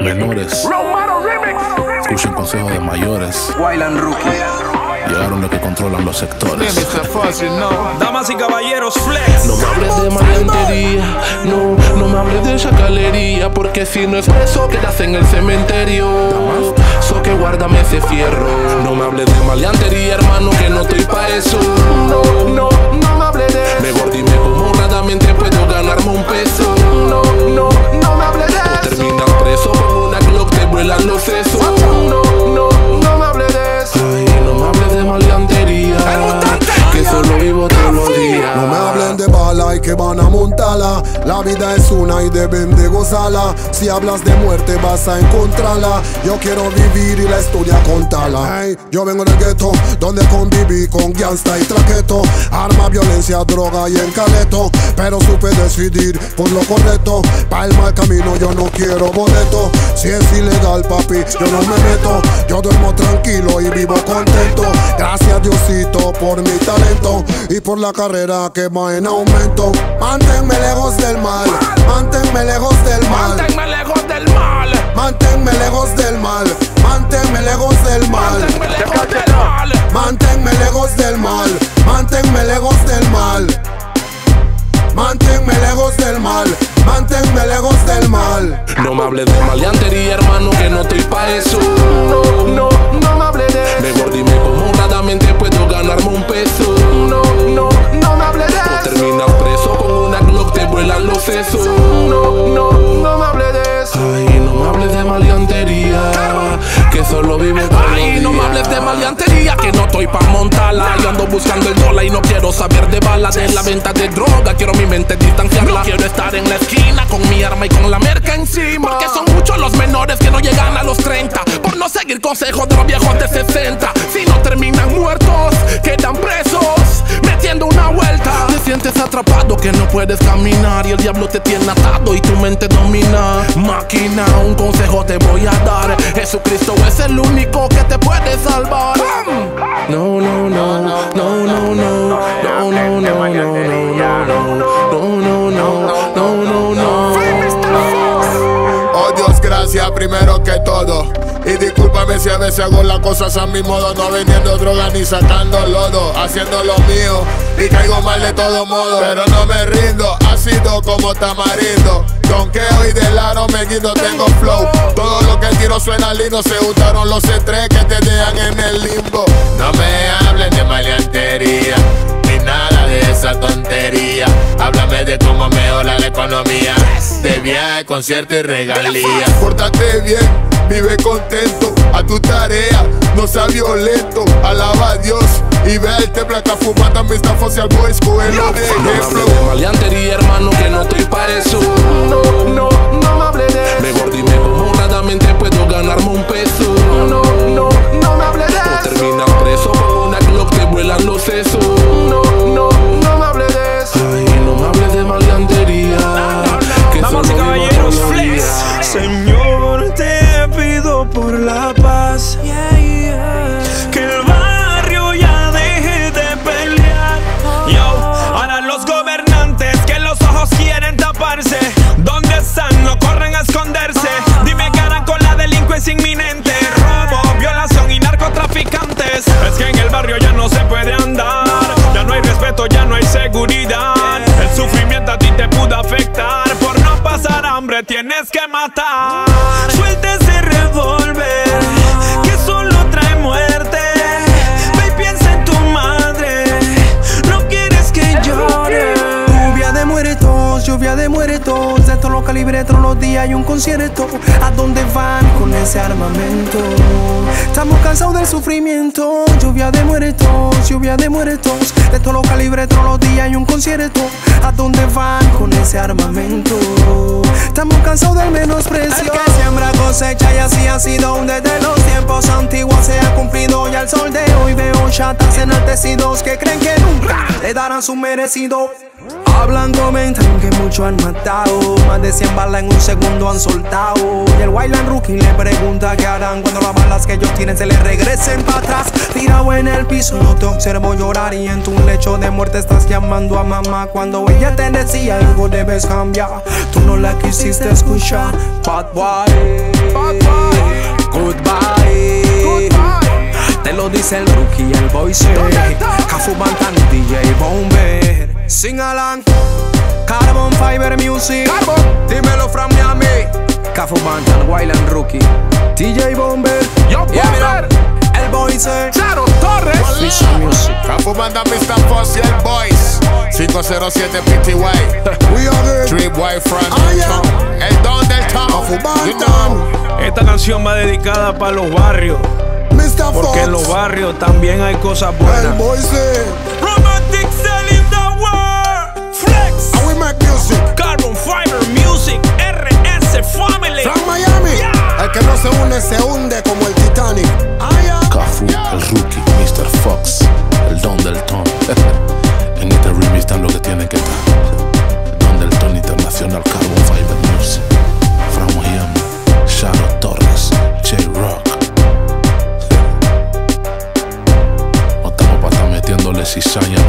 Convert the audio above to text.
Menores. Escuchen consejos de mayores. Llegaron los que controlan los sectores. Damas y caballeros, flex. No me hables de maleantería, no, no me hables de chacalería, porque si no es eso quedas en el cementerio. So que guárdame ese fierro. No me hables de maleantería, hermano, que no estoy pa' eso. No, no, no que van a montarla. La vida es una y deben de gozarla. Si hablas de muerte vas a encontrarla. Yo quiero vivir y la historia contarla. Ey, yo vengo del gueto, donde conviví con gangsta y traqueto. Arma, violencia, droga y encaleto. Pero supe decidir por lo correcto. Pa' el mal camino yo no quiero boleto. Si es ilegal, papi, yo no me meto. Yo duermo tranquilo y vivo contento. Gracias Diosito por mi talento y por la carrera que va en aumento. Manténme lejos del mal, manténme lejos del mal. No me hables de maleantería, hermano, que no estoy pa' eso. No, no, no me hables de eso. Que solo los Ay, no me hables de maleantería, que no estoy pa' montarla. Yo ando buscando el dólar y no quiero saber de balas. De la venta de droga, quiero mi mente distanciarla. No quiero estar en la esquina con mi arma y con la merca encima. Porque son muchos los menores que no llegan a los 30. Por no seguir consejos de los viejos de 60. Sientes atrapado que no puedes caminar y el diablo te tiene atado y tu mente domina. Máquina, un consejo te voy a dar. Jesucristo es el único que te puede salvar. No, no, no, no, no, no, no, no, no, no, no, no, no, no, no, no, no, no, no. Oh Dios, gracias primero que todo. Y discúlpame si a veces hago las cosas a mi modo, no vendiendo droga ni sacando lodo, haciendo lo mío y caigo mal de todo modo. Pero no me rindo, ha sido como tamarindo. Donqueo y del aro me guindo, tengo flow. Todo lo que tiro suena lindo, se juntaron los estrés que te dejan en el limbo. No me hablen de maleantería, ni nada de esa tontería. Háblame de cómo mejora la economía, de viaje, concierto y regalía. Pórtate bien, vive contento, a tu tarea, no sea violento. Alaba a Dios y ve el placa fumando a mis Social Boys, cógelo de No ejemplo. hermano, que no tienes que matar. Suelta ese revólver que solo trae muerte. Ve y piensa en tu madre. No quieres que llore. Lluvia de muertos, lluvia de muertos. De todos los calibres, todos los días hay un concierto. ¿A dónde van con ese armamento? Estamos cansados del sufrimiento. Lluvia de muertos, lluvia de muertos. De todos los calibres, todos los días un concierto. ¿A dónde van con ese armamento? Estamos cansados del menosprecio. El que siembra cosecha y así ha sido desde los tiempos antiguos. Se ha cumplido ya el sol de hoy. Veo chatas enaltecidos que creen que nunca le darán su merecido. Hablan, comentan que muchos han matado. Más de 100 balas en un segundo han soltado. Y el Wildland Rookie le pregunta qué harán cuando las balas que ellos tienen se les regresen para atrás. Tirado en el piso, no te observo llorar. Y en tu lecho de muerte estás llamando a mamá. Cuando ella te decía algo debes cambiar. Tú no la quisiste escuchar. Bad boy, bad boy, goodbye. Te lo dice el rookie y el voice. Cafu Bantan, DJ Bomber. Sing along. Carbon Fiber Music. Carbon. Dímelo from Miami. Cafu Bantan, Wildland Rookie. DJ Bomber. Yo, Bomber. El voice. Charo Torres. Fisher Music. Cafu Banda Mr. Foss y el Boys 507 PTY We are good. Trip White Front Ah, yeah. El Don del Town Cafu You Bantan. know Esta canción va dedicada para los barrios. Mr. Porque en los barrios también hay cosas El buenas. Boise. Une se hunde como el Titanic. Cafu, el rookie, Mr. Fox, el don del ton. en este remix están lo que tienen que estar. Don del ton internacional, Carbon Fiber Music. From Miami, Shadow Torres, J-Rock. No estamos para estar metiéndole cizaña